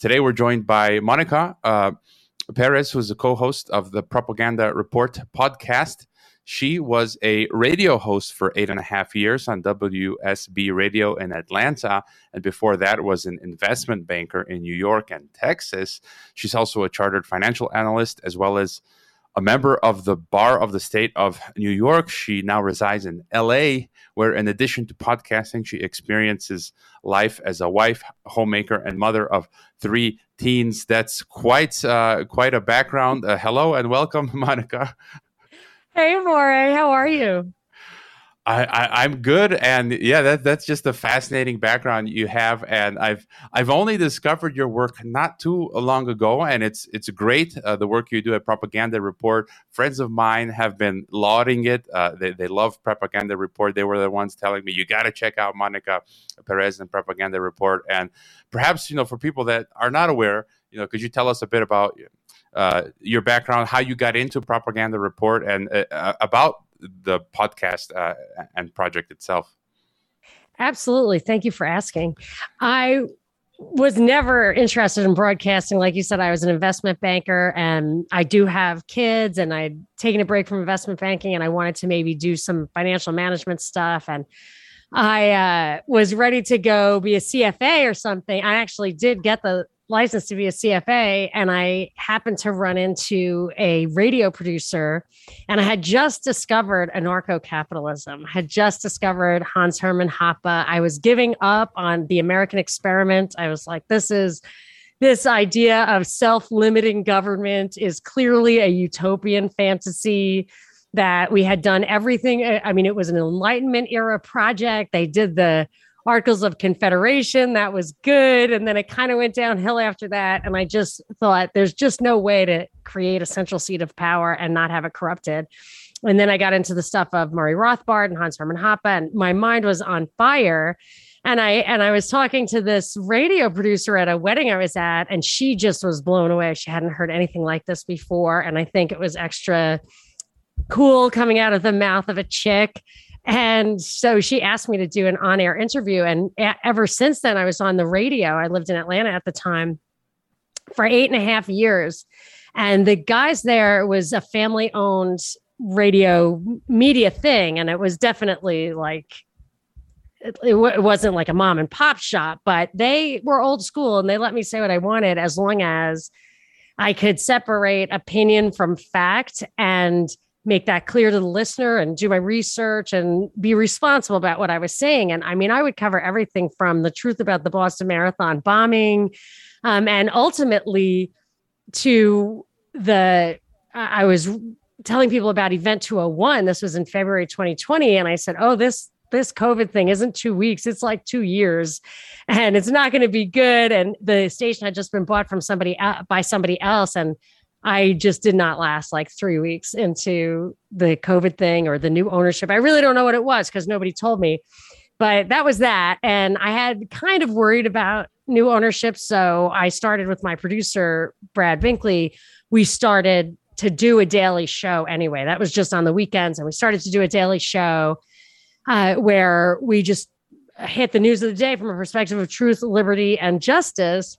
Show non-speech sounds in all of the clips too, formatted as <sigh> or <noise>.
today we're joined by Monica uh, Perez, who's the co-host of the Propaganda Report podcast. She was a radio host for eight and a half years on WSB Radio in Atlanta. And before that was an investment banker in New York and Texas. She's also a chartered financial analyst as well as a member of the Bar of the State of New York. She now resides in LA, where, in addition to podcasting, she experiences life as a wife, homemaker, and mother of three teens. That's quite uh, quite a background. Uh, hello and welcome, <laughs> Monica. Hey, More, how are you? I, am good, and yeah, that, that's just a fascinating background you have. And I've I've only discovered your work not too long ago, and it's it's great. Uh, the work you do at Propaganda Report. Friends of mine have been lauding it. Uh, they they love Propaganda Report. They were the ones telling me you got to check out Monica Perez and Propaganda Report. And perhaps you know for people that are not aware, you know, could you tell us a bit about uh, your background, how you got into Propaganda Report, and uh, uh about the podcast uh, and project itself. Absolutely. Thank you for asking. I was never interested in broadcasting. Like you said, I was an investment banker and I do have kids and I'd taken a break from investment banking and I wanted to maybe do some financial management stuff. And I uh, was ready to go be a CFA or something. I actually did get the licensed to be a CFA, and I happened to run into a radio producer, and I had just discovered anarcho capitalism, had just discovered Hans Hermann Hoppe. I was giving up on the American experiment. I was like, this is this idea of self-limiting government is clearly a utopian fantasy that we had done everything i mean it was an enlightenment era project they did the Articles of Confederation. That was good. And then it kind of went downhill after that. And I just thought there's just no way to create a central seat of power and not have it corrupted. And then I got into the stuff of Murray Rothbard and Hans Hermann Hoppe, and my mind was on fire. And I and I was talking to this radio producer at a wedding I was at, and she just was blown away. She hadn't heard anything like this before. And I think it was extra cool coming out of the mouth of a chick and so she asked me to do an on air interview. And ever since then, I was on the radio. I lived in Atlanta at the time for eight and a half years. And the guys there was a family owned radio media thing. And it was definitely like, it, it, it wasn't like a mom and pop shop, but they were old school and they let me say what I wanted as long as I could separate opinion from fact and make that clear to the listener and do my research and be responsible about what I was saying. And I mean, I would cover everything from the truth about the Boston Marathon bombing um, and ultimately to the, I was telling people about Event 201. This was in February 2020. And I said, oh, this, this COVID thing isn't two weeks, it's like two years and it's not going to be good. And the station had just been bought from somebody uh, by somebody else. And I just did not last like three weeks into the COVID thing or the new ownership. I really don't know what it was because nobody told me. But that was that. And I had kind of worried about new ownership. So I started with my producer, Brad Binkley. We started to do a daily show anyway. That was just on the weekends. And we started to do a daily show uh, where we just hit the news of the day from a perspective of truth, liberty, and justice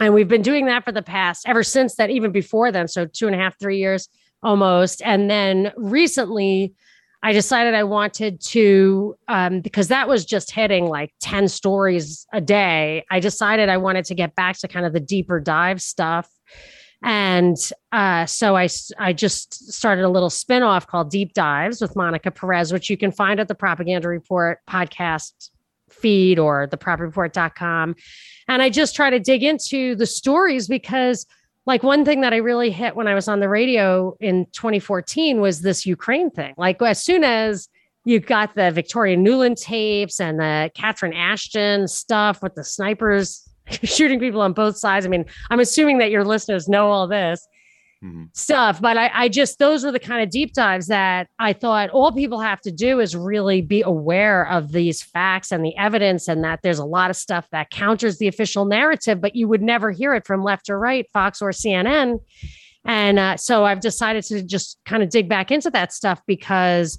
and we've been doing that for the past, ever since that, even before then. So two and a half, three years almost. And then recently, I decided I wanted to, um, because that was just hitting like 10 stories a day. I decided I wanted to get back to kind of the deeper dive stuff. And uh, so I, I just started a little spinoff called Deep Dives with Monica Perez, which you can find at the Propaganda Report podcast feed or thepropreport.com. And I just try to dig into the stories because like one thing that I really hit when I was on the radio in 2014 was this Ukraine thing. Like as soon as you got the Victoria Nuland tapes and the Catherine Ashton stuff with the snipers <laughs> shooting people on both sides. I mean, I'm assuming that your listeners know all this mm-hmm. stuff. But I, I just, those were the kind of deep dives that I thought all people have to do is really be aware of these facts and the evidence, and that there's a lot of stuff that counters the official narrative, but you would never hear it from left or right, Fox or CNN. And uh, so I've decided to just kind of dig back into that stuff because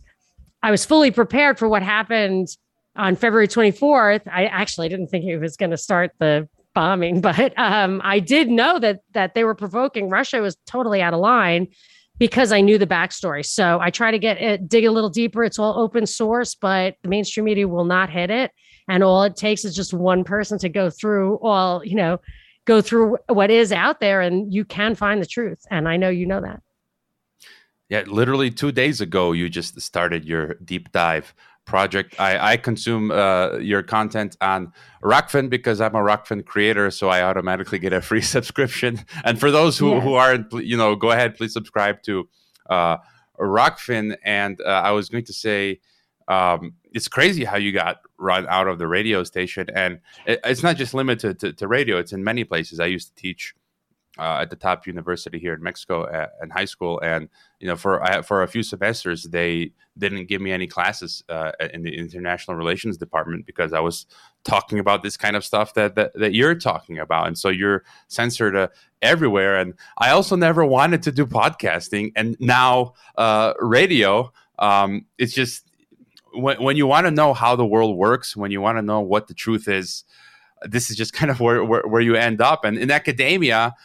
I was fully prepared for what happened on February 24th. I actually didn't think it was going to start the bombing, <laughs> but um, I did know that that they were provoking. Russia was totally out of line because I knew the backstory. So I try to get it, dig a little deeper. It's all open source, but the mainstream media will not hit it. And all it takes is just one person to go through all, you know, go through what is out there and you can find the truth. And I know you know that. Yeah, literally two days ago, you just started your deep dive project. I, I consume uh, your content on Rokfin because I'm a Rokfin creator, so I automatically get a free <laughs> subscription. And for those who, who aren't, you know, go ahead, please subscribe to uh, Rokfin. And uh, I was going to say, um, it's crazy how you got run out of the radio station, and it, it's not just limited to, to radio; it's in many places. I used to teach uh, at the top university here in Mexico at, in high school, and you know, for for a few semesters, they didn't give me any classes uh, in the international relations department because I was talking about this kind of stuff that that, that you're talking about, and so you're censored uh, everywhere. And I also never wanted to do podcasting, and now uh, radio. Um, it's just when, when you want to know how the world works, when you want to know what the truth is, this is just kind of where, where, where you end up. And in academia,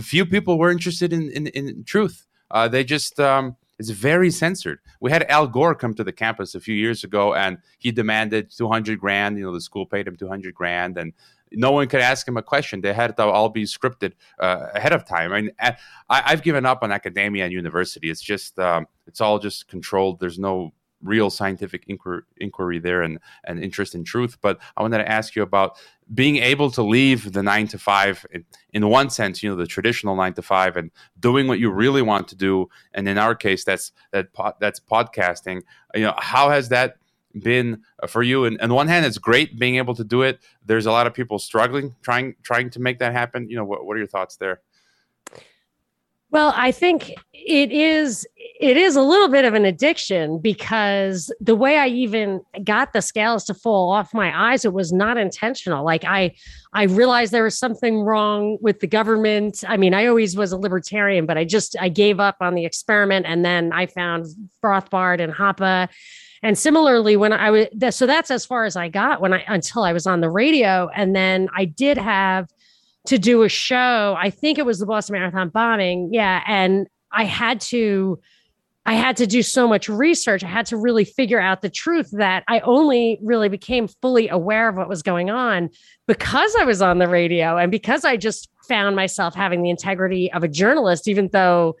few people were interested in in, in truth. Uh, they just um, it's very censored. We had Al Gore come to the campus a few years ago, and he demanded two hundred grand. You know, the school paid him two hundred grand, and no one could ask him a question. They had to all be scripted uh, ahead of time. I mean, I, have given up on academia and university. It's just um, it's all just controlled. There's no real scientific inquiry, inquiry there and, and interest in truth. But I wanted to ask you about being able to leave the nine to five in, in one sense, you know, the traditional nine to five and doing what you really want to do. And in our case, that's that that's podcasting. You know, how has that been for you? And on one hand, it's great being able to do it. There's a lot of people struggling trying trying to make that happen. You know, what, what are your thoughts there? Well, I think it is it is a little bit of an addiction because the way I even got the scales to fall off my eyes, it was not intentional. Like I I realized there was something wrong with the government. I mean, I always was a libertarian, but I just I gave up on the experiment and then I found Rothbard and Hoppe. And similarly, when I was so that's as far as I got when I until I was on the radio. And then I did have to do a show. I think it was the Boston Marathon bombing. Yeah. And I had to I had to do so much research. I had to really figure out the truth that I only really became fully aware of what was going on because I was on the radio and because I just found myself having the integrity of a journalist, even though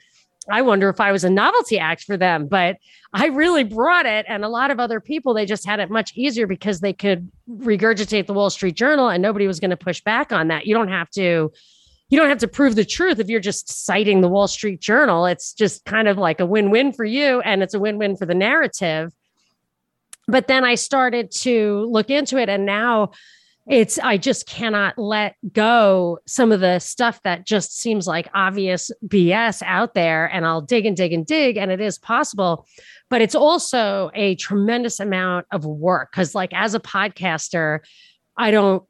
I wonder if I was a novelty act for them, but I really brought it. And a lot of other people, they just had it much easier because they could regurgitate the Wall Street Journal and nobody was going to push back on that. You don't have to. You don't have to prove the truth if you're just citing the Wall Street Journal. It's just kind of like a win win for you, and it's a win win for the narrative. But then I started to look into it, and now it's i just cannot let go some of the stuff that just seems like obvious bs out there and i'll dig and dig and dig and it is possible but it's also a tremendous amount of work because like as a podcaster i don't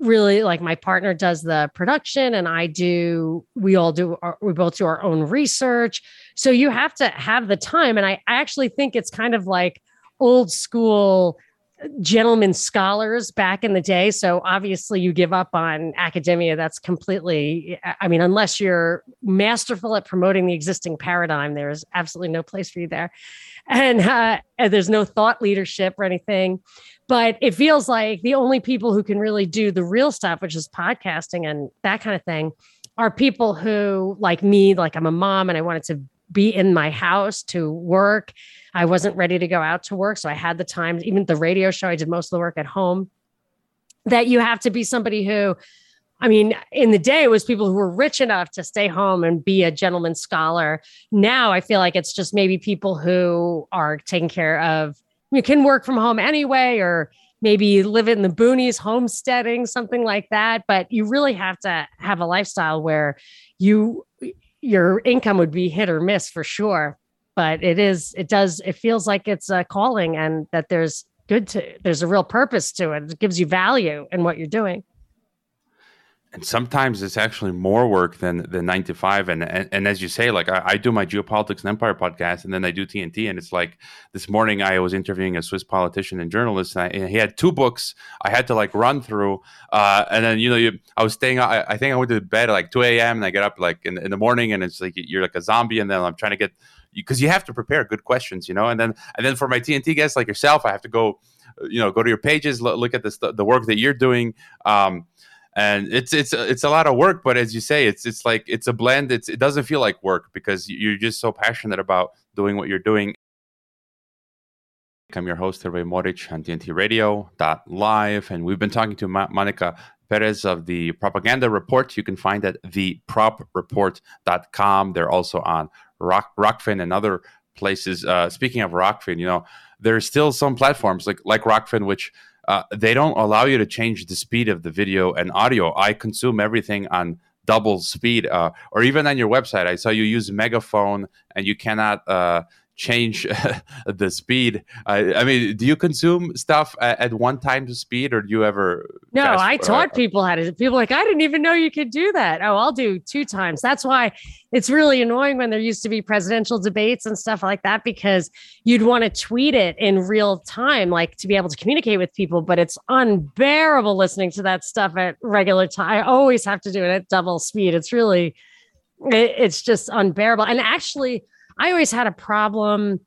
really like my partner does the production and i do we all do our, we both do our own research so you have to have the time and I actually think it's kind of like old school gentlemen scholars back in the day. So obviously you give up on academia. That's completely, I mean, unless you're masterful at promoting the existing paradigm, there's absolutely no place for you there. And, uh, and there's no thought leadership or anything. But it feels like the only people who can really do the real stuff, which is podcasting and that kind of thing, are people who, like me, like I'm a mom and I wanted to be in my house to work I wasn't ready to go out to work. So I had the time, even the radio show, I did most of the work at home. That you have to be somebody who, I mean, in the day, it was people who were rich enough to stay home and be a gentleman scholar. Now I feel like it's just maybe people who are taking care of, you can work from home anyway, or maybe live in the boonies, homesteading, something like that. But you really have to have a lifestyle where you, your income would be hit or miss for sure but it is it does it feels like it's a calling and that there's good to there's a real purpose to it. It gives you value in what you're doing and sometimes it's actually more work than the nine to five. And and, and as you say, like I, I, do my geopolitics and empire podcast, and then I do TNT, and it's like this morning I was interviewing a Swiss politician and journalist, and, I, and he had two books I had to like run through, uh, and then you know you, I was staying. I, I, think I went to bed at like two a.m. and I get up like in, in the morning, and it's like you're like a zombie, and then I'm trying to get because you have to prepare good questions, you know, and then and then for my TNT guests like yourself, I have to go, you know, go to your pages, look, at the the work that you're doing. Um, and it's it's it's a lot of work but as you say it's it's like it's a blend. It's it doesn't feel like work because you're just so passionate about doing what you're doing. I'm your host Hrvoje Moric on TNT Radio live and we've been talking to Ma- monica perez of the propaganda report. You can find at thepropreport.com they're also on Rock, Rokfin and other places. Uh, speaking of Rokfin you know there's still some platforms like like Rokfin which uh, they don't allow you to change the speed of the video and audio. I consume everything on double speed, uh, or even on your website. I saw you use Megaphone, and you cannot uh, change <laughs> the speed. I mean, do you consume stuff at, at one time the speed, or do you ever? No, I taught uh, people how to. People like I didn't even know you could do that. Oh, I'll do two times. That's why it's really annoying when there used to be presidential debates and stuff like that because you'd want to tweet it in real time, like to be able to communicate with people. But it's unbearable listening to that stuff at regular time. I always have to do it at double speed. It's really, it, it's just unbearable. And actually I always had a problem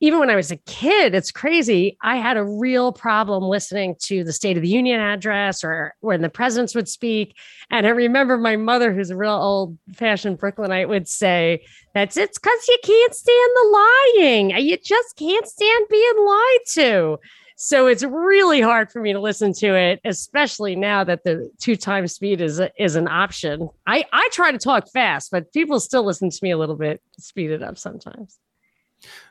even when I was a kid, it's crazy. I had a real problem listening to the State of the Union address or when the presidents would speak. And I remember my mother, who's a real old fashioned Brooklynite, would say, That's it's because you can't stand the lying. You just can't stand being lied to. So it's really hard for me to listen to it, especially now that the two times speed is is an option. I I try to talk fast, but people still listen to me a little bit speeded up sometimes.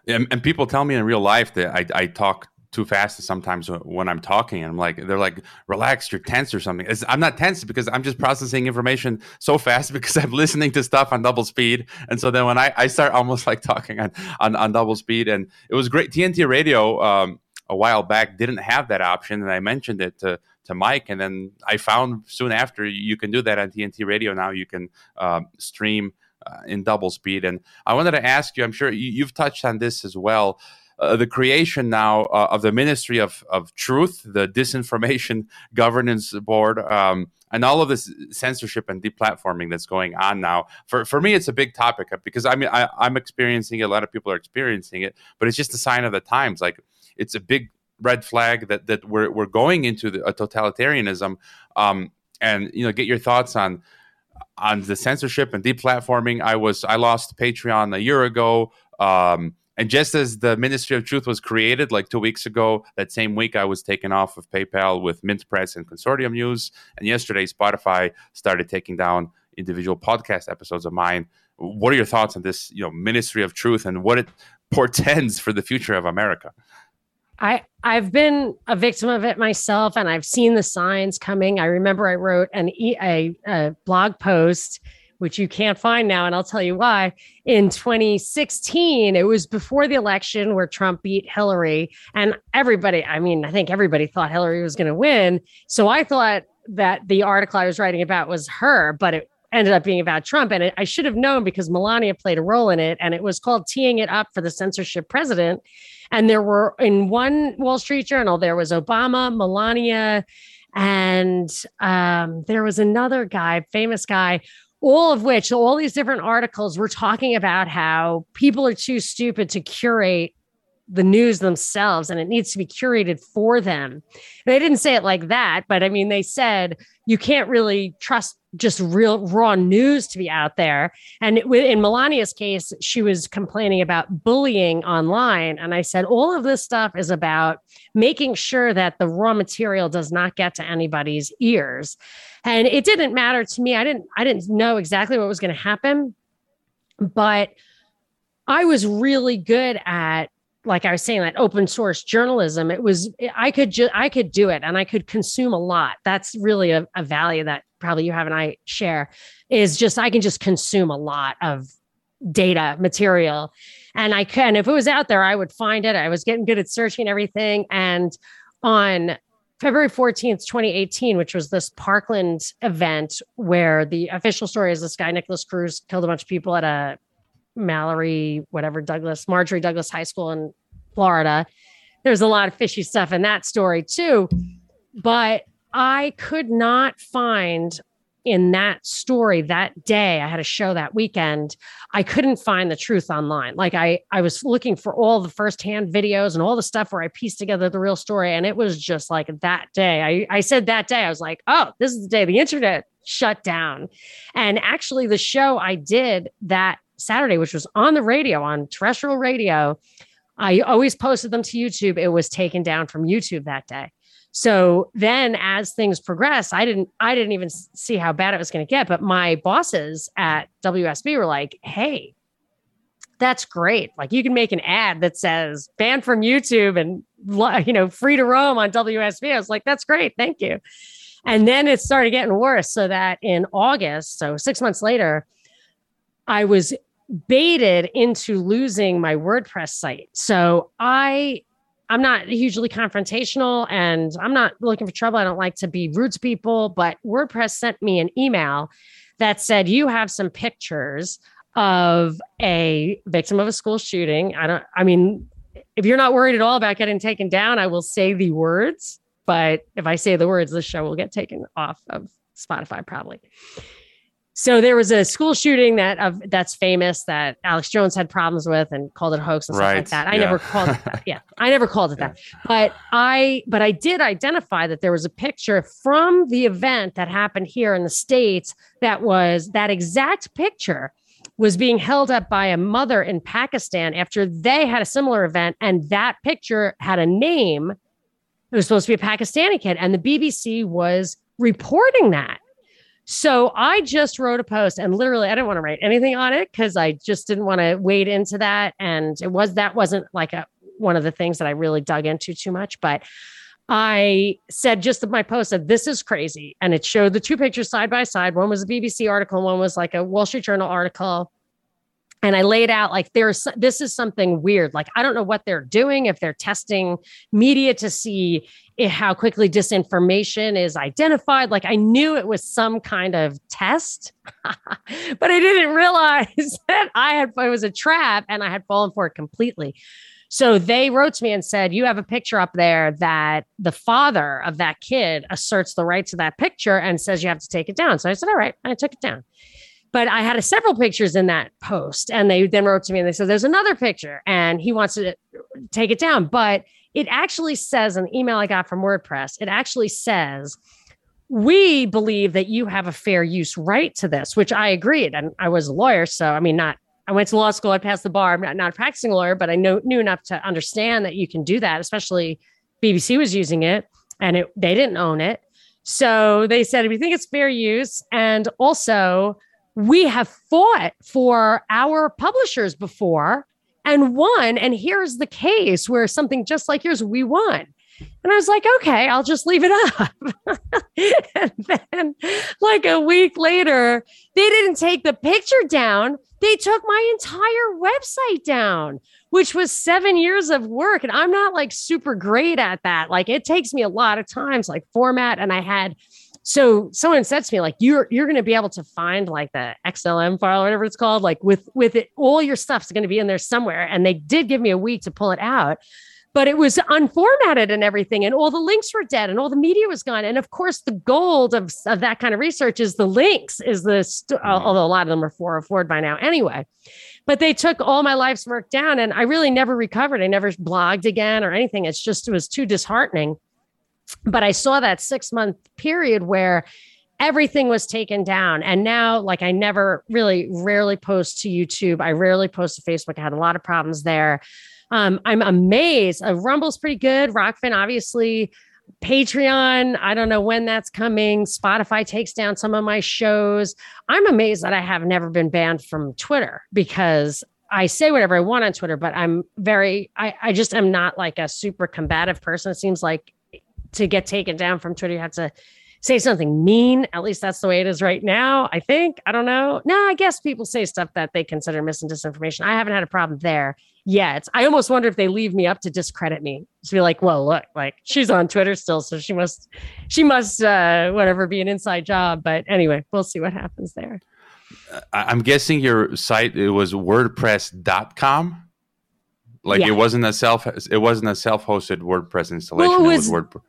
And, and people tell me in real life that I, I talk too fast sometimes when I'm talking. And I'm like, they're like, relax, you're tense or something. It's, I'm not tense because I'm just processing information so fast <laughs> because I'm listening to stuff on double speed. And so then when I, I start almost like talking on, on, on double speed, and it was great. TNT Radio, um, a while back didn't have that option, and I mentioned it to to Mike, and then I found soon after you can do that on TNT Radio now. You can um, stream uh, in double speed, and I wanted to ask you. I'm sure you, have touched on this as well. Uh, the creation now uh, of the Ministry of, of Truth, the Disinformation <laughs> Governance Board, um, and all of this censorship and deplatforming that's going on now. For for me, it's a big topic because I mean I, I'm experiencing it. A lot of people are experiencing it, but it's just a sign of the times. Like it's a big red flag that that we're we're going into the, a totalitarianism. Um, and you know, get your thoughts on on the censorship and deplatforming. I was I lost Patreon a year ago. Um, and just as the Ministry of Truth was created like two weeks ago, that same week I was taken off of PayPal with Mint Press and Consortium News. And yesterday, Spotify started taking down individual podcast episodes of mine. What are your thoughts on this, you know, Ministry of Truth and what it <laughs> portends for the future of America? I I've been a victim of it myself, and I've seen the signs coming. I remember I wrote an a, blog post, which you can't find now, and I'll tell you why. In 2016, it was before the election where Trump beat Hillary, and everybody, I mean, I think everybody thought Hillary was going to win. So I thought that the article I was writing about was her, but it ended up being about Trump. And I should have known because Melania played a role in it. And it was called Teeing It Up for the Censorship President. And there were in one Wall Street Journal, there was Obama, Melania, and um, there was another guy, famous guy, all of which, all these different articles were talking about how people are too stupid to curate the news themselves and it needs to be curated for them. They didn't say it like that, but I mean, they said you can't really trust just real raw news to be out there. And in Melania's case, she was complaining about bullying online. And I said, all of this stuff is about making sure that the raw material does not get to anybody's ears. And it didn't matter to me. I didn't, I didn't know exactly what was going to happen, but I was really good at like I was saying, that open source journalism, it was eh, I could just I could do it and I could consume a lot. That's really a, a value that probably you have and I share is just I can just consume a lot of data material. And I can, if it was out there, I would find it. I was getting good at searching everything. And on February 14th, 2018, which was this Parkland event where the official story is this guy, Nikolas Cruz, killed a bunch of people at a Mallory, whatever, Douglas, Marjorie Douglas High School in Florida. There's a lot of fishy stuff in that story too. But I could not find in that story that day i had a show that weekend i couldn't find the truth online like i i was looking for all the firsthand videos and all the stuff where i pieced together the real story and it was just like that day i i said that day i was like oh this is the day the internet shut down and actually the show i did that saturday which was on the radio on terrestrial radio i always posted them to youtube it was taken down from youtube that day so then as things progressed, I didn't I didn't even see how bad it was going to get, but my bosses at WSB were like, "Hey, that's great. Like you can make an ad that says banned from YouTube and you know, free to roam on WSB." I was like, "That's great. Thank you." And then it started getting worse so that in August, so 6 months later, I was baited into losing my WordPress site. So I I'm not hugely confrontational and I'm not looking for trouble. I don't like to be rude to people, but WordPress sent me an email that said, You have some pictures of a victim of a school shooting. I don't, I mean, if you're not worried at all about getting taken down, I will say the words. But if I say the words, the show will get taken off of Spotify probably. So there was a school shooting that of that's famous that Alex Jones had problems with and called it a hoax and stuff right. like that. I yeah. never called it that. Yeah, I never called it that. <laughs> But I but I did identify that there was a picture from the event that happened here in the states that was that exact picture was being held up by a mother in Pakistan after they had a similar event and that picture had a name. It was supposed to be a Pakistani kid and the BBC was reporting that so I just wrote a post and literally I didn't want to write anything on it because I just didn't want to wade into that. And it was that wasn't like a one of the things that I really dug into too much. But I said just that my post said this is crazy. And it showed the two pictures side by side. One was a BBC article, one was like a Wall Street Journal article and I laid out like there's this is something weird. Like I don't know what they're doing if they're testing media to see how quickly disinformation is identified. Like I knew it was some kind of test, <laughs> but I didn't realize <laughs> that I had it was a trap and I had fallen for it completely. So they wrote to me and said, You have a picture up there that the father of that kid asserts the rights of that picture and says you have to take it down. So I said, All right. And I took it down. But I had a, several pictures in that post, and they then wrote to me and they said, There's another picture, and he wants to take it down. But it actually says an email I got from WordPress, it actually says, we believe that you have a fair use right to this, which I agreed. And I was a lawyer. So, I mean, not, I went to law school, I passed the bar. I'm not, not a practicing lawyer, but I know, knew enough to understand that you can do that, especially BBC was using it and it, they didn't own it. So they said, we think it's fair use. And also, we have fought for our publishers before and won. And here's the case where something just like yours, we won. And I was like, okay, I'll just leave it up. <laughs> and then, like a week later, they didn't take the picture down. They took my entire website down, which was seven years of work. And I'm not like super great at that. Like it takes me a lot of times, like format. And I had so someone said to me like you're you're going to be able to find like the xlm file or whatever it's called like with with it all your stuff's going to be in there somewhere. And they did give me a week to pull it out but it was unformatted and everything and all the links were dead and all the media was gone and of course the gold of, of that kind of research is the links is the st- mm-hmm. although a lot of them are 404 by now anyway. But they took all my life's work down and i really never recovered. I never blogged again or anything. It's just it was too disheartening but I saw that six month period where everything was taken down. And now, like, I never really, rarely post to YouTube. I rarely post to Facebook. I had a lot of problems there. Um, I'm amazed. Uh, Rumble's pretty good. Rokfin, obviously. Patreon, I don't know when that's coming. Spotify takes down some of my shows. I'm amazed that I have never been banned from Twitter because I say whatever I want on Twitter, but I'm very, I, I just am not like a super combative person. It seems like to get taken down from Twitter, you have to say something mean. At least that's the way it is right now. I think. I don't know. No, I guess people say stuff that they consider mis and disinformation. I haven't had a problem there. yet. I almost wonder if they leave me up to discredit me. To be like, well, look, like she's on Twitter still, so she must, she must, uh, whatever, be an inside job. But anyway, we'll see what happens there. I'm guessing your site it was WordPress.com. Like yeah. it wasn't a self, it wasn't a self-hosted WordPress installation. Well, it was, it was WordPress.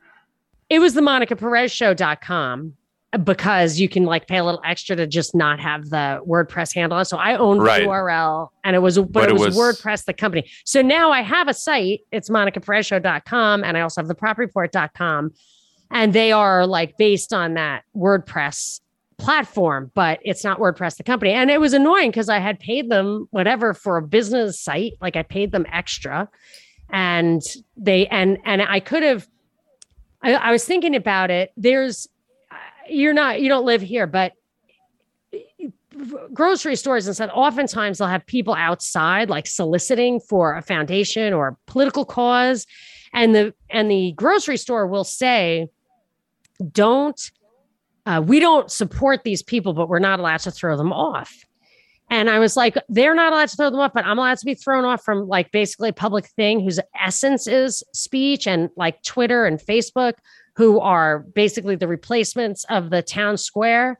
It was the Monica Perez Show.com uh, because you can like pay a little extra to just not have the WordPress handle. So I owned right. the URL and it was, but, but it, was, was, WordPress, the company. So now I have a site. It's monicaperezshow.com and I also have the propreport.com and they are like based on that WordPress platform, but it's not WordPress, the company. And it was annoying because I had paid them whatever for a business site. Like I paid them extra and they, and, and I could have, I, I was thinking about it. There's, you're not you don't live here, but grocery stores and stuff oftentimes they'll have people outside like soliciting for a foundation or a political cause and the and the grocery store will say don't uh, we don't support these people but we're not allowed to throw them off and i was like they're not allowed to throw them off but i'm allowed to be thrown off from like basically a public thing whose essence is speech and like twitter and facebook who are basically the replacements of the town square.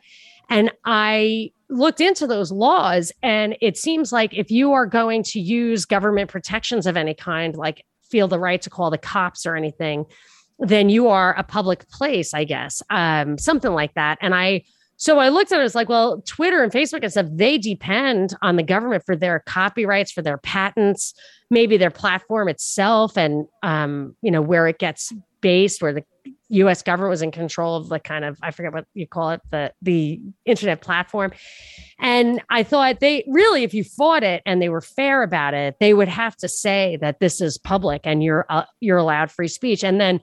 And I looked into those laws, and it seems like if you are going to use government protections of any kind, like feel the right to call the cops or anything, then you are a public place, I guess, um, something like that. And I, so I looked at it, it's like, well, Twitter and Facebook and stuff, they depend on the government for their copyrights, for their patents, maybe their platform itself, and um, you know where it gets based, where the US government was in control of the kind of I forget what you call it the the internet platform. And I thought they really if you fought it and they were fair about it they would have to say that this is public and you're uh, you're allowed free speech. And then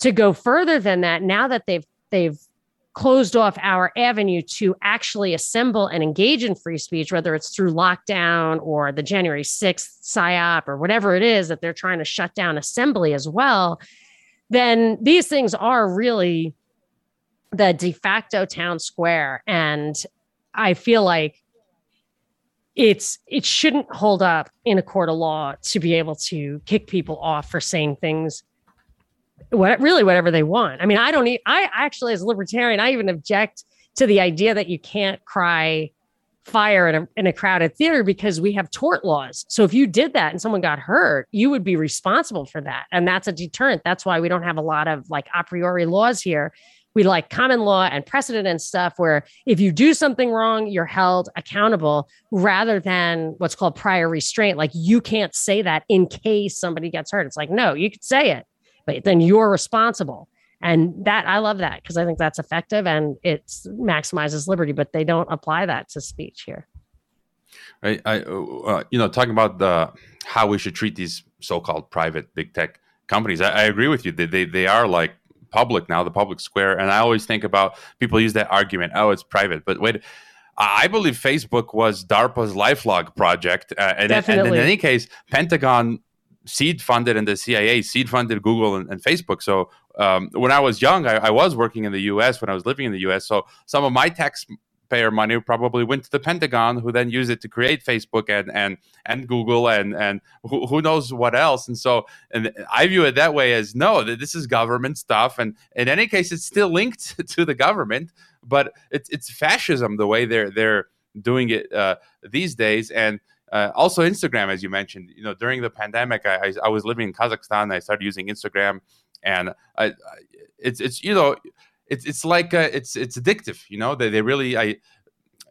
to go further than that now that they've they've closed off our avenue to actually assemble and engage in free speech whether it's through lockdown or the January 6th psyop or whatever it is that they're trying to shut down assembly as well then these things are really the de facto town square. And I feel like it's it shouldn't hold up in a court of law to be able to kick people off for saying things what really whatever they want. I mean, I don't I actually as a libertarian, I even object to the idea that you can't cry fire in a, in a crowded theater because we have tort laws. So if you did that and someone got hurt, you would be responsible for that. And that's a deterrent. That's why we don't have a lot of like a priori laws here. We like common law and precedent and stuff where if you do something wrong, you're held accountable rather than what's called prior restraint. Like you can't say that in case somebody gets hurt. It's like, no, you could say it, then you're responsible. And that i love that because i think that's effective and it maximizes liberty but they don't apply that to speech here. I, I uh, you know talking about the how we should treat these so-called private big tech companies i, I agree with you. They, they, they are like public now the public square. And i always think about people use that argument oh it's private. But wait I believe Facebook was DARPA's LifeLog project, uh, and, and, in any case, Pentagon seed funded and the CIA seed funded Google and, and Facebook. So um, when I was young, I, I, was working in the U.S. when I was living in the U.S. So some of my taxpayer money probably went to the Pentagon, who then used it to create Facebook and and and Google and and who, who knows what else. And so, and I view it that way as no, that this is government stuff, and in any case, it's still linked <laughs> to the government, but it's it's fascism the way they're they're doing it uh, these days and uh, also, Instagram, as you mentioned, you know, during the pandemic, I, I, I was living in Kazakhstan. I started using Instagram, and I, I, it's it's you know, it's it's like uh, it's it's addictive. You know, they they really I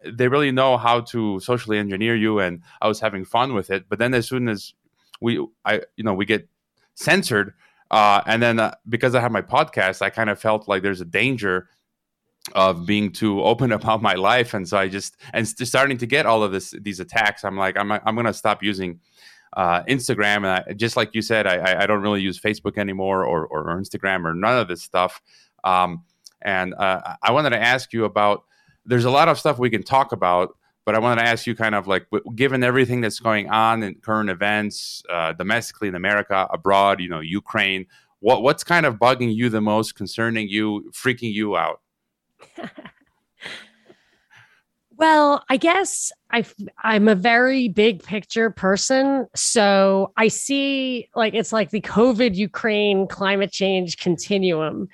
they really know how to socially engineer you, and I was having fun with it. But then as soon as we I you know we get censored, uh, and then uh, because I have my podcast, I kind of felt like there's a danger of being too open <laughs> about my life. And so i just and starting to get all of this these attacks. I'm like i'm, I'm gonna stop using uh, instagram. And I, just like you said I, I don't really use facebook anymore or, or, instagram or none of this stuff. Um, and uh, i wanted to ask you about there's a lot of stuff we can talk about but i wanted to ask you kind of like given everything that's going on in current events uh, domestically in america abroad you know ukraine what, what's kind of bugging you the most concerning you freaking you out <laughs> Well, I guess I I'm a very big picture person, so I see like it's like the COVID Ukraine climate change continuum.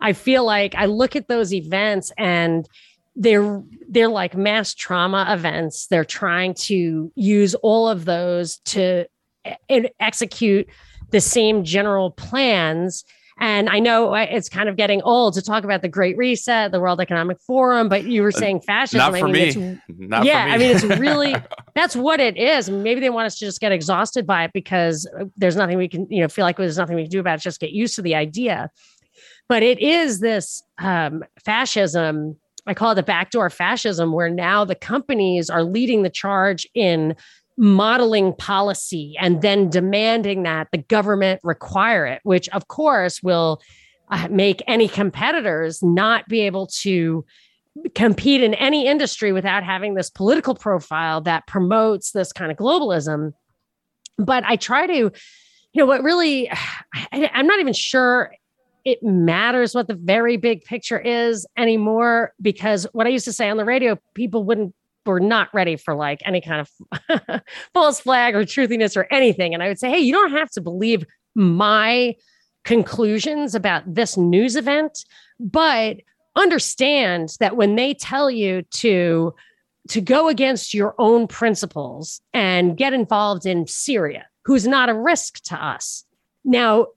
I feel like I look at those events and they're they're like mass trauma events. They're trying to use all of those to execute the same general plans and I know it's kind of getting old to talk about the Great Reset, the World Economic Forum, but you were uh, saying fascism. Not for I mean, me. <laughs> Not yeah, me. I mean, it's <laughs> really that's what it is. Maybe they want us to just get exhausted by it because there's nothing we can, you know, feel like there's nothing we can do about it. Just get used to the idea. But it is this um, fascism. I call it the backdoor fascism, where now the companies are leading the charge in modeling policy and then demanding that the government require it, which of course will uh, make any competitors not be able to compete in any industry without having this political profile that promotes this kind of globalism. But I try to, you know, what really, <sighs> I, I'm not even sure it matters what the very big picture is anymore because what I used to say on the radio, people wouldn't were not ready for like any kind of <laughs> false flag or truthiness or anything. And I would say, hey, you don't have to believe my conclusions about this news event, but understand that when they tell you to to go against your own principles and get involved in Syria, who's not a risk to us. Now,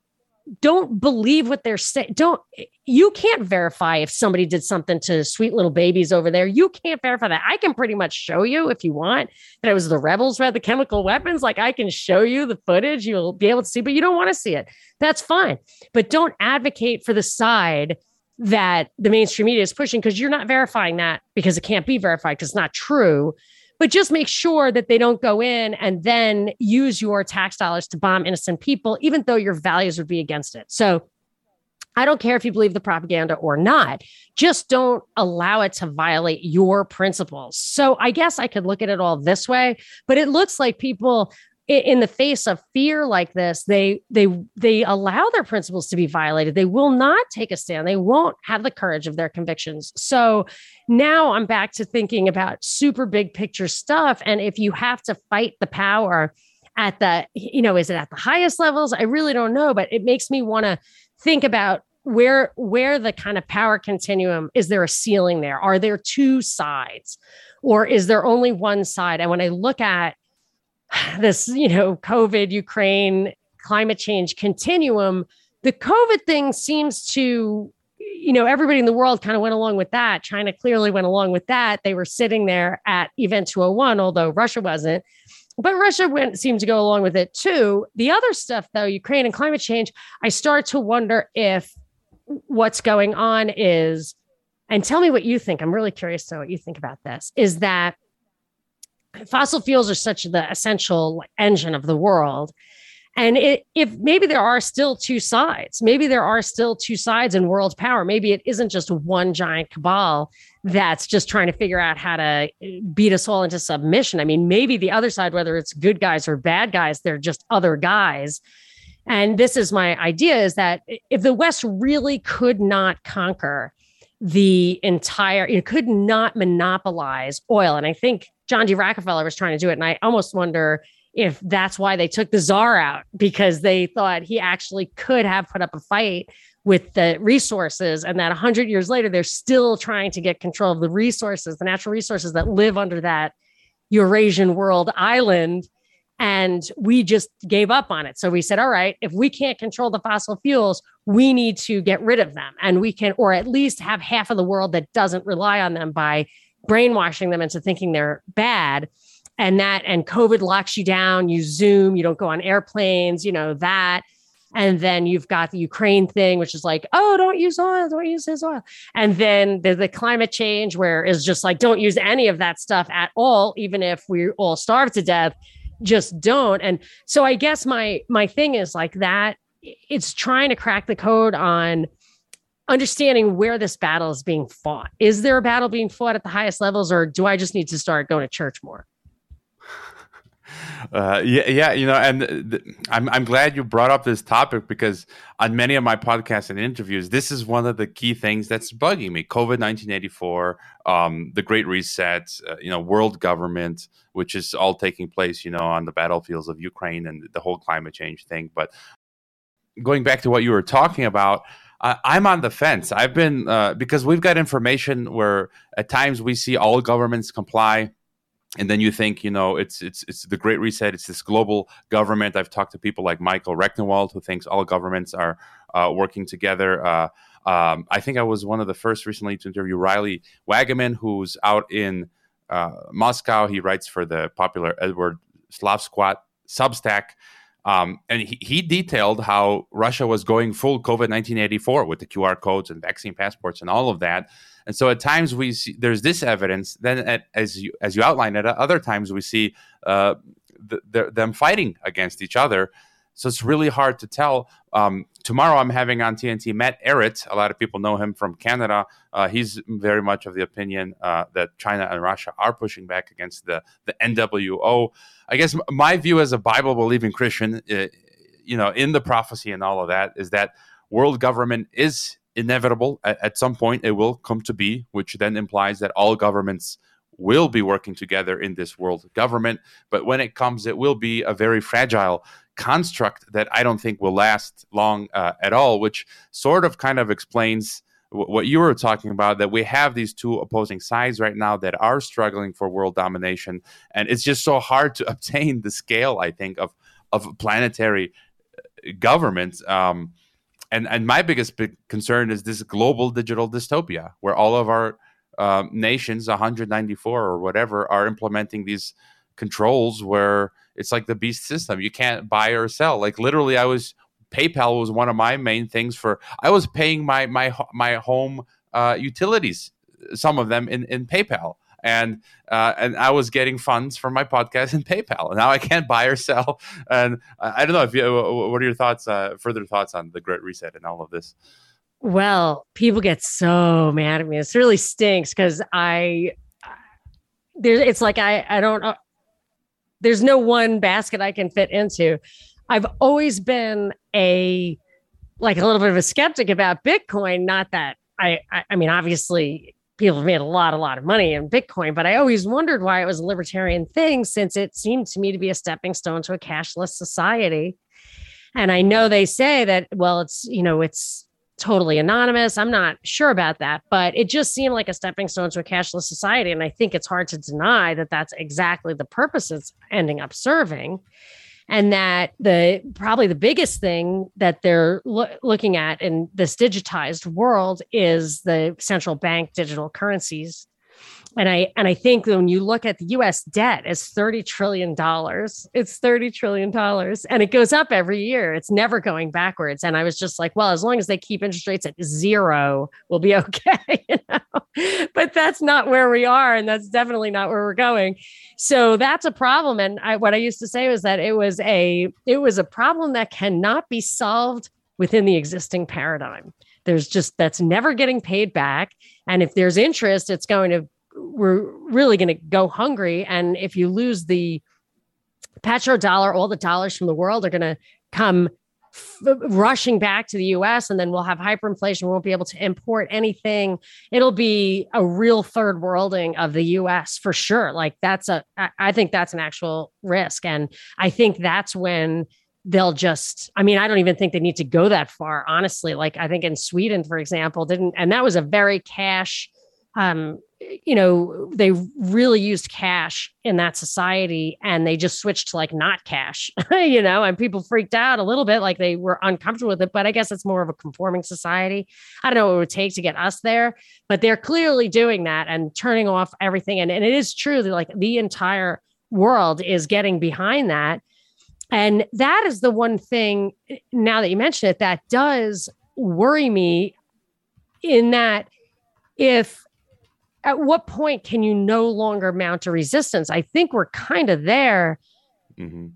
don't believe what they're saying. Don't you can't verify if somebody did something to sweet little babies over there. You can't verify that. I can pretty much show you if you want that it was the rebels who had the chemical weapons. Like I can show you the footage, you'll be able to see, but you don't want to see it. That's fine. But don't advocate for the side that the mainstream media is pushing because you're not verifying that because it can't be verified because it's not true but just make sure that they don't go in and then use your tax dollars to bomb innocent people, even though your values would be against it. So I don't care if you believe the propaganda or not. Just don't allow it to violate your principles. So I guess I could look at it all this way, but it looks like people in the face of fear like this they they they allow their principles to be violated. They will not take a stand. They won't have the courage of their convictions. So now i'm back to thinking about super big picture stuff. And if you have to fight the power at the you know is it at the highest levels? I really don't know but it makes me want to think about where where the kind of power continuum is there a ceiling there? Are there two sides? Or is there only one side? And when i look at <sighs> this, you know, COVID, Ukraine, climate change continuum, the COVID thing seems to, you know, everybody in the world kind of went along with that. China clearly went along with that. They were sitting there at Event 201, although Russia wasn't. But Russia went seemed to go along with it too. The other stuff, though, Ukraine and climate change, I start to wonder if what's going on is, and tell me what you think. I'm really curious to know what you think about this. Is that fossil fuels are such the essential engine of the world. And it, if maybe there are still two sides maybe there are still two sides in world power maybe it isn't just one giant cabal that's just trying to figure out how to eh, beat us all into submission. I mean maybe the other side whether it's good guys or bad guys they're just other guys. And this is my idea is that if the west really could not conquer the entire it could not monopolize oil and i think John D. Rockefeller was trying to do it. And I almost wonder if that's why they took the czar out because they thought he actually could have put up a fight with the resources and that 100 years later they're still trying to get control of the resources the natural resources that live under that eurasian world island and we just gave up on it so we said all right if we can't control the fossil fuels we need to get rid of them and we can or at least have half of the world that doesn't rely on them by brainwashing them into thinking they're bad. And that and covid locks you down you zoom you don't go on airplanes you know that. And then you've got the ukraine thing which is like oh don't use oil don't use his oil. And then there's the climate change where it's just like don't use any of that stuff at all even if we all starve to death just don't. And so i guess my my thing is like that it's trying to crack the code on understanding where this battle is being fought. Is there a battle being fought at the highest levels, or do I just need to start going to church more? <laughs> Uh, yeah, yeah, you know, and th- I'm I'm glad you brought up this topic because on many of my podcasts and interviews, this is one of the key things that's bugging me. COVID 1984, um, the Great Reset, uh, you know, world government, which is all taking place, you know, on the battlefields of Ukraine and the whole climate change thing. But going back to what you were talking about, I'm on the fence. I've been uh, because we've got information where at times we see all governments comply and then you think you know it's it's it's the great reset it's this global government. I've talked to people like michael rectenwald who thinks all governments are uh, working together. Uh, um, i think i was one of the first recently to interview riley Waggaman, who's out in uh, moscow. He writes for the popular edward slavsquat substack um, and he, he, detailed how Russia was going full COVID 1984 with the QR codes and vaccine passports and all of that. And so at times we see there's this evidence. Then at, as you as you outline it, at other times we see uh, the, them fighting against each other. So it's really hard to tell. Um, tomorrow I'm having on TNT Matt Ehret. A lot of people know him from Canada. Uh, he's very much of the opinion uh, that China and Russia are pushing back against the the NWO. I guess my view as a Bible believing Christian, uh, you know, in the prophecy and all of that, is that world government is inevitable. At, at some point, it will come to be, which then implies that all governments will be working together in this world government. But when it comes, it will be a very fragile construct that I don't think will last long uh, at all, which sort of kind of explains what you were talking about that we have these two opposing sides right now that are struggling for world domination and it's just so hard to <laughs> obtain the scale i think of of planetary uh, government um, and and my biggest big concern is this global digital dystopia where all of our uh, nations 194 or whatever are implementing these controls where it's like the beast system you can't buy or sell like literally i was PayPal was one of my main things for. I was paying my my my home uh, utilities, some of them in in PayPal, and uh, and I was getting funds from my podcast <laughs> in PayPal. And now I can't buy or sell. And I don't know if you. What are your thoughts? Uh, further thoughts on the Great Reset and all of this? Well, people get so mad at me. This really stinks because I there. It's like I I don't. There's no one basket I can fit into. I've always been a like a little bit of a skeptic about Bitcoin. Not that I, I, I mean, obviously people have made a lot, a lot of money in Bitcoin, but I always wondered why it was a libertarian thing since it seemed to me to be a stepping stone to a cashless society. And I know they say that, well, it's, you know, it's totally anonymous. I'm not sure about that, but it just seemed like a stepping stone to a cashless society. And I think it's hard to deny that that's exactly the purpose it's ending up serving and that the probably the biggest thing that they're lo- looking at in this digitized world is the central bank digital currencies and I and I think when you look at the US debt as 30 trillion dollars, it's 30 trillion dollars and it goes up every year. It's never going backwards. And I was just like, well, as long as they keep interest rates at zero, we'll be <laughs> okay. you know? But that's not where we are, and that's definitely not where we're going. So that's a problem. And I, what I used to say was that it was a it was a problem that cannot be solved within the existing paradigm. There's just that's never getting paid back. And if there's interest, it's going to we're really going to go hungry. And if you lose the petrodollar, all the dollars from the world are going to come f- rushing back to the US and then we'll have hyperinflation. We won't be able to import anything. It'll be a real third worlding of the US for sure. Like that's a, I think that's an actual risk. And I think that's when they'll just i mean i don't even think they need to go that far honestly like i think in sweden for example didn't and that was a very cash um you know, they really used cash in that society and they just switched to like not cash, <laughs> you know, and people freaked out a little bit, like they were uncomfortable with it. But I guess it's more of a conforming society. I don't know what it would take to get us there, but they're clearly doing that and turning off everything. And, and it is true that like the entire world is getting behind that. And that is the one thing, now that you mention it, that does worry me in that if at what point can you no longer mount a resistance? I think we're kind of there. Mm-hmm.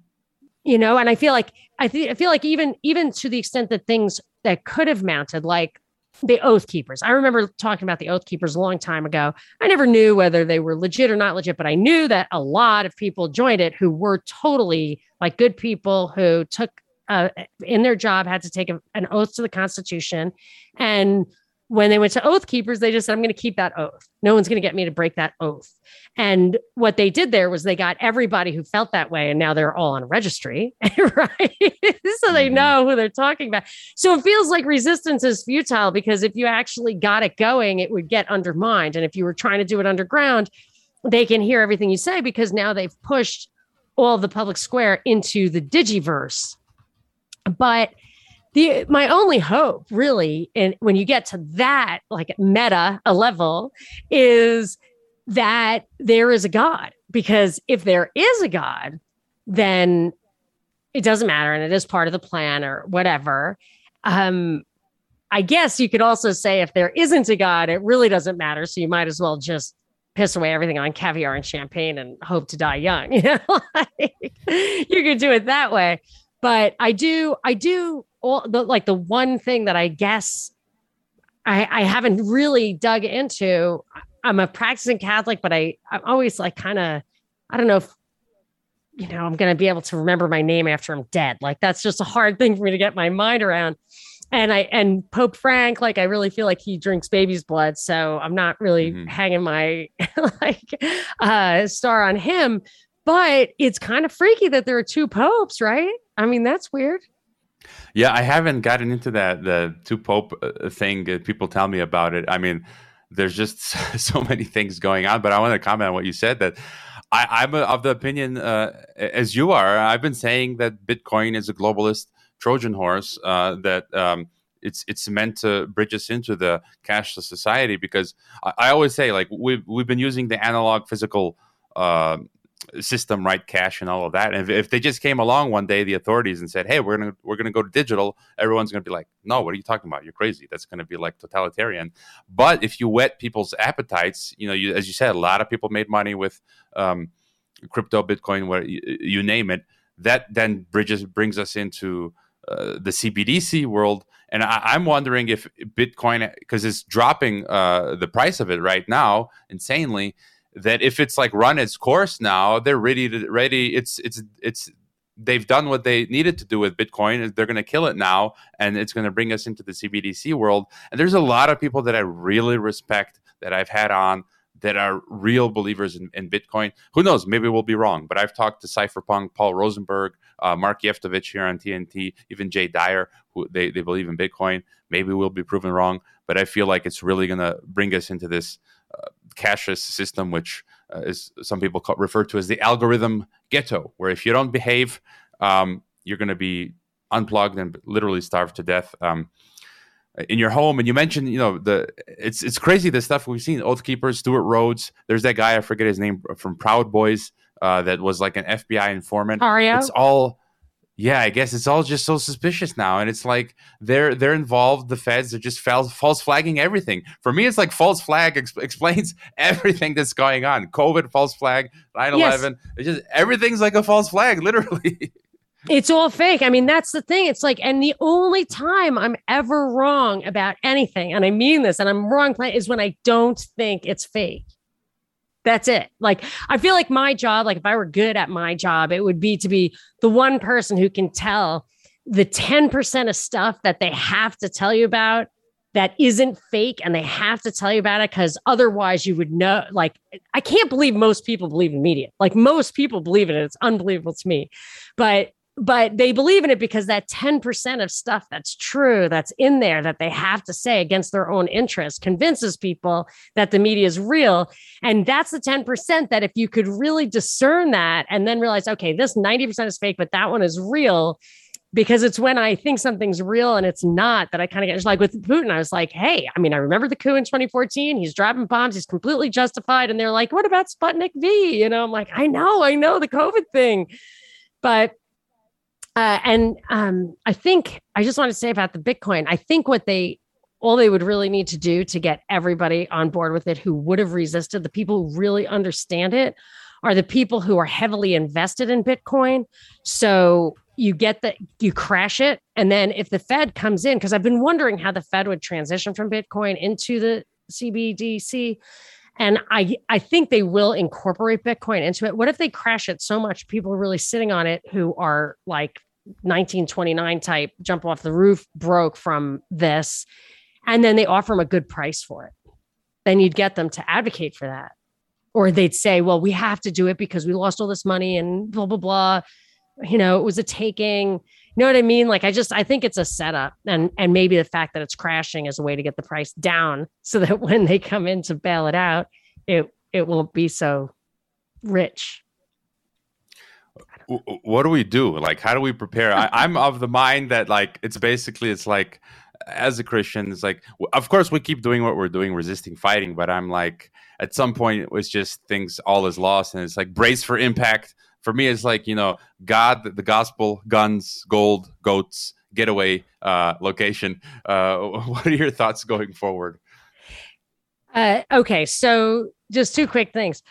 You know, and I feel like I think I feel like even even to the extent that things that could have mounted, like the oath keepers. I remember talking about the oath keepers a long time ago. I never knew whether they were legit or not legit, but I knew that a lot of people joined it who were totally like good people who took uh, in their job had to take a, an oath to the Constitution and when they went to oath keepers, they just said, I'm going to keep that oath. No one's going to get me to break that oath. And what they did there was they got everybody who felt that way, and now they're all on a registry, <laughs> right? so they mm-hmm. know who they're talking about. So it feels like resistance is futile because if you actually got it going, it would get undermined. And if you were trying to do it underground, they can hear everything you say because now they've pushed all the public square into the digiverse. But the my only hope really and when you get to that like meta a level is that there is a god because if there is a god then it doesn't matter and it is part of the plan or whatever. Um i guess you could also say if there isn't a god it really doesn't matter so you might as well just piss away everything on caviar and champagne and hope to die young <laughs> you know <laughs> like, you could do it that way. But i do i do all the like the one thing that I guess I, I haven't really dug into. I'm a practicing Catholic, but I I'm always like kind of I don't know if you know I'm going to be able to remember my name after I'm dead. Like that's just a hard thing for me to get my mind around. And I and Pope Frank, like I really feel like he drinks baby's blood, so I'm not really mm-hmm. hanging my <laughs> like uh, star on him. But it's kind of freaky that there are two popes, right? I mean, that's weird. Yeah, I haven't gotten into that the two pope uh, thing. Uh, people tell me about it. I mean, there's just <laughs> so many things going on. But I want to comment on what you said that I, am of the opinion uh, as you are. I've been saying that Bitcoin is a globalist Trojan horse. Uh, that um, it's it's meant to bridge us into the cashless society because I, I always say like we've we've been using the analog physical. Uh, system right cash and all of that. And if, if, they just came along one day the authorities and said hey we're gonna we're gonna go to digital everyone's gonna be like no what are you talking about? You're crazy. That's gonna be like totalitarian. But if you whet people's appetites you know you, as you said a lot of people made money with um, crypto bitcoin where you, you, name it that then bridges brings us into uh, the CBDC world, and I, am wondering if Bitcoin, because it's dropping uh, the price of it right now insanely, that if it's like run its course now, they're ready to ready. It's it's it's they've done what they needed to do with Bitcoin. They're going to kill it now, and it's going to bring us into the CBDC world. And there's a lot of people that I really respect that I've had on that are real believers in, in Bitcoin. Who knows? Maybe we'll be wrong. But I've talked to Cypherpunk, Paul Rosenberg, uh, Mark Jeftovic here on TNT, even Jay Dyer, who they, they believe in Bitcoin. Maybe we'll be proven wrong. But I feel like it's really going to bring us into this uh, cashless system, which uh, is some people call, refer to as the algorithm ghetto, where if you don't behave, um, you're going to be unplugged and literally starved to death um, in your home. And you mentioned, you know, the it's it's crazy the stuff we've seen. Oath Keepers, Stewart Rhodes. There's that guy I forget his name from Proud Boys uh, that was like an FBI informant. Ario. It's all yeah, I guess it's all just so suspicious now, and it's like they're they're involved. The feds are just false, false flagging everything. For me, it's like false flag ex- explains <laughs> everything that's going on. COVID, false flag, 9-11. Yes. It's just everything's like a false flag, <laughs> literally. It's all fake. I mean, that's the thing. It's like, and the only time I'm ever wrong about anything, and I mean this, and I'm wrong, is when I don't think it's fake. That's it. Like, I feel like my job, like if I were good at my job, it would be to be the one person who can tell the 10% of stuff that they have to tell you about that isn't fake and they have to tell you about it because otherwise you would know like i can't believe most people believe in media like most people believe in it it's unbelievable to me but but they believe in it because that 10% of stuff that's true that's in there that they have to say against their own interest convinces people that the media is real and that's the 10% that if you could really discern that and then realize okay this 90% is fake but that one is real because it's when I think something's real and it's not that I kind of get like with Putin. I was like, hey, I mean, I remember the coup in 2014. He's dropping bombs. He's completely justified. And they're like, what about Sputnik V? You know, I'm like, I know, I know the COVID thing. But uh, and um, I think I just want to say about the Bitcoin. I think what they all they would really need to do to get everybody on board with it who would have resisted, the people who really understand it, are the people who are heavily invested in Bitcoin. So you get the you crash it and then if the fed comes in because i've been wondering how the fed would transition from bitcoin into the cbdc and i i think they will incorporate bitcoin into it. What if they crash it? So much people are really sitting on it who are like 1929 type jump off the roof broke from this and then they offer them a good price for it. Then you'd get them to advocate for that. Or they'd say well we have to do it because we lost all this money and blah blah blah. You know, it was a taking. Know what I mean? Like I just I think it's a setup and and maybe the fact that it's crashing is a way to get the price down <laughs> so that when they come in to bail it out, it it won't be so rich. What do we do? Like how do we prepare? I, I'm of the mind that like it's basically it's like as a Christian, it's like of course we keep doing what we're doing, resisting fighting, but I'm like at some point it was just things all is lost and it's like brace for impact for me it's like you know god the gospel guns gold goats getaway uh, location. Uh, <laughs> what are your thoughts going forward? Uh, okay so just two quick things.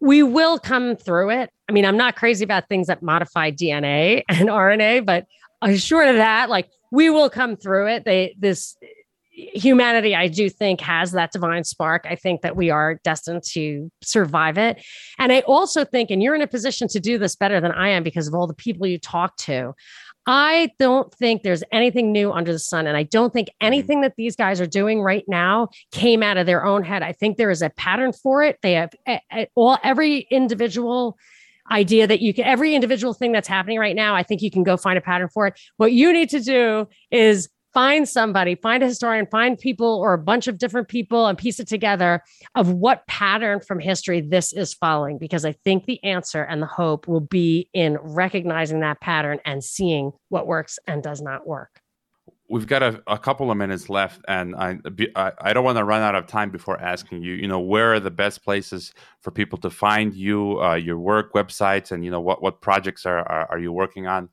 We will come through it. I mean i'm not crazy about things that modify dna and rna but short of that like we will come through it. They this humanity, I do think, has that divine spark. I think that we are destined to survive it. And I also think, and you're in a position to do this better than I am because of all the people you talk to. I don't think there's anything new under the sun. And I don't think mm-hmm. anything that these guys are doing right now came out of their own head. I think there is a pattern for it. They have all every individual idea that you can every individual thing that's happening right now i think you can go find a pattern for it what you need to do is find somebody, find a historian, find people or a bunch of different people and piece it together of what pattern from history this is following. Because I think the answer and the hope will be in recognizing that pattern and seeing what works and does not work. We've got a, a couple of minutes left, and I, I, don't want to run out of time before asking you. You know, where are the best places for people to find you, uh, your work, websites, and you know what what projects are, are, are you working on?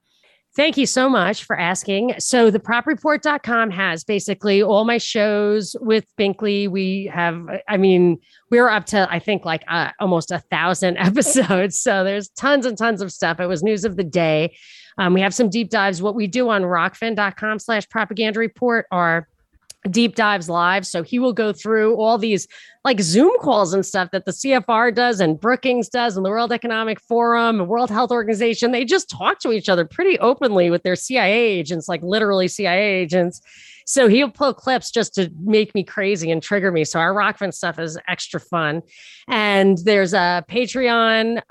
Thank you so much for asking. So, the propreport.com has basically all my shows with Binkley. We have, I mean, we're up to, I think, like uh, almost a thousand <laughs> episodes. So, there's tons and tons of stuff. It was news of the day. Um, we have some deep dives. What we do on rokfin.com slash propaganda report are deep dives live. So he will go through all these like Zoom calls and stuff that the CFR does and Brookings does and the World Economic Forum and World Health Organization. They just talk to each other pretty openly with their CIA agents, like literally CIA agents. So he'll pull clips just to make me crazy and trigger me. So our Rokfin stuff is extra fun. And there's a patreon.com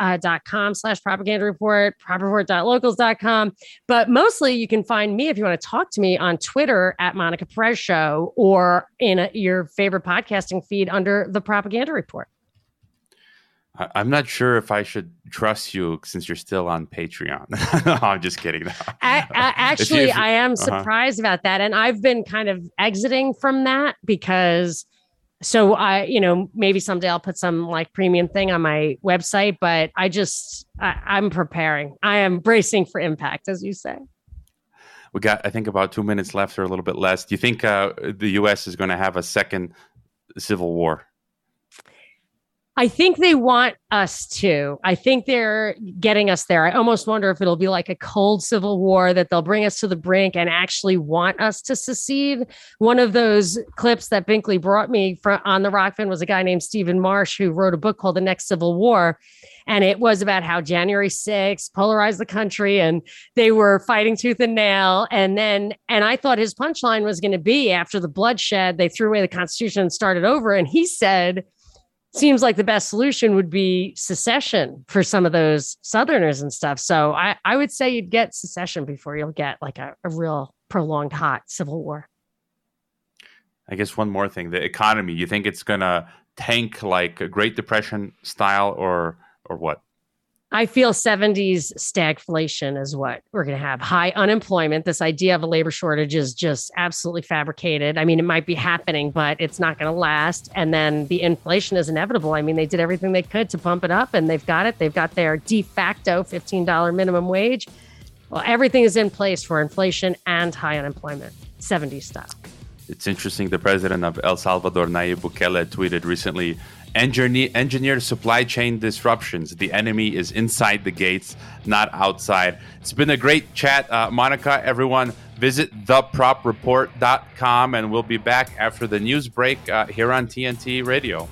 uh, slash propaganda report, propreport.locals.com. But mostly you can find me if you want to talk to me on Twitter at Monica Perez Show or in a, your favorite podcasting feed under the propaganda report. I'm not sure if I should trust you since you're still on Patreon. <laughs> no, I'm just kidding. I, I, actually, I am uh-huh. surprised uh-huh. about that, and I've been kind of exiting from that because. So I, you know, maybe someday I'll put some like premium thing on my website, but I just I, I'm preparing. I am bracing for impact, as you say. We got, I think, about two minutes left or a little bit less. Do you think uh, the U.S. is going to have a second civil war? I think they want us to. I think they're getting us there. I almost wonder if it'll be like a cold civil war that they'll bring us to the brink and actually want us to secede. One of those clips that Binkley brought me from on the Rokfin was a guy named Stephen Marche who wrote a book called The Next Civil War. And it was about how January 6th polarized the country and they were fighting tooth and nail. And then, and I thought his punchline was going to be after the bloodshed, they threw away the Constitution and started over. And he said, seems like the best solution would be secession for some of those Southerners and stuff. So I, I would say you'd get secession before you'll get like a, a real prolonged hot civil war. I guess one more thing: the economy. You think it's gonna tank like a Great Depression style, or or what? I feel 70s stagflation is what we're going to have. High unemployment. This idea of a labor shortage is just absolutely fabricated. I mean, it might be happening, but it's not going to last. And then the inflation is inevitable. I mean, they did everything they could to pump it up and they've got it. They've got their de facto $15 minimum wage. Well, everything is in place for inflation and high unemployment, 70s style. It's interesting. The president of El Salvador, Nayib Bukele, tweeted recently engineer, engineered supply chain disruptions. The enemy is inside the gates, not outside. It's been a great chat, uh, Monica. Everyone, visit thepropreport.com, and we'll be back after the news break uh, here on TNT Radio.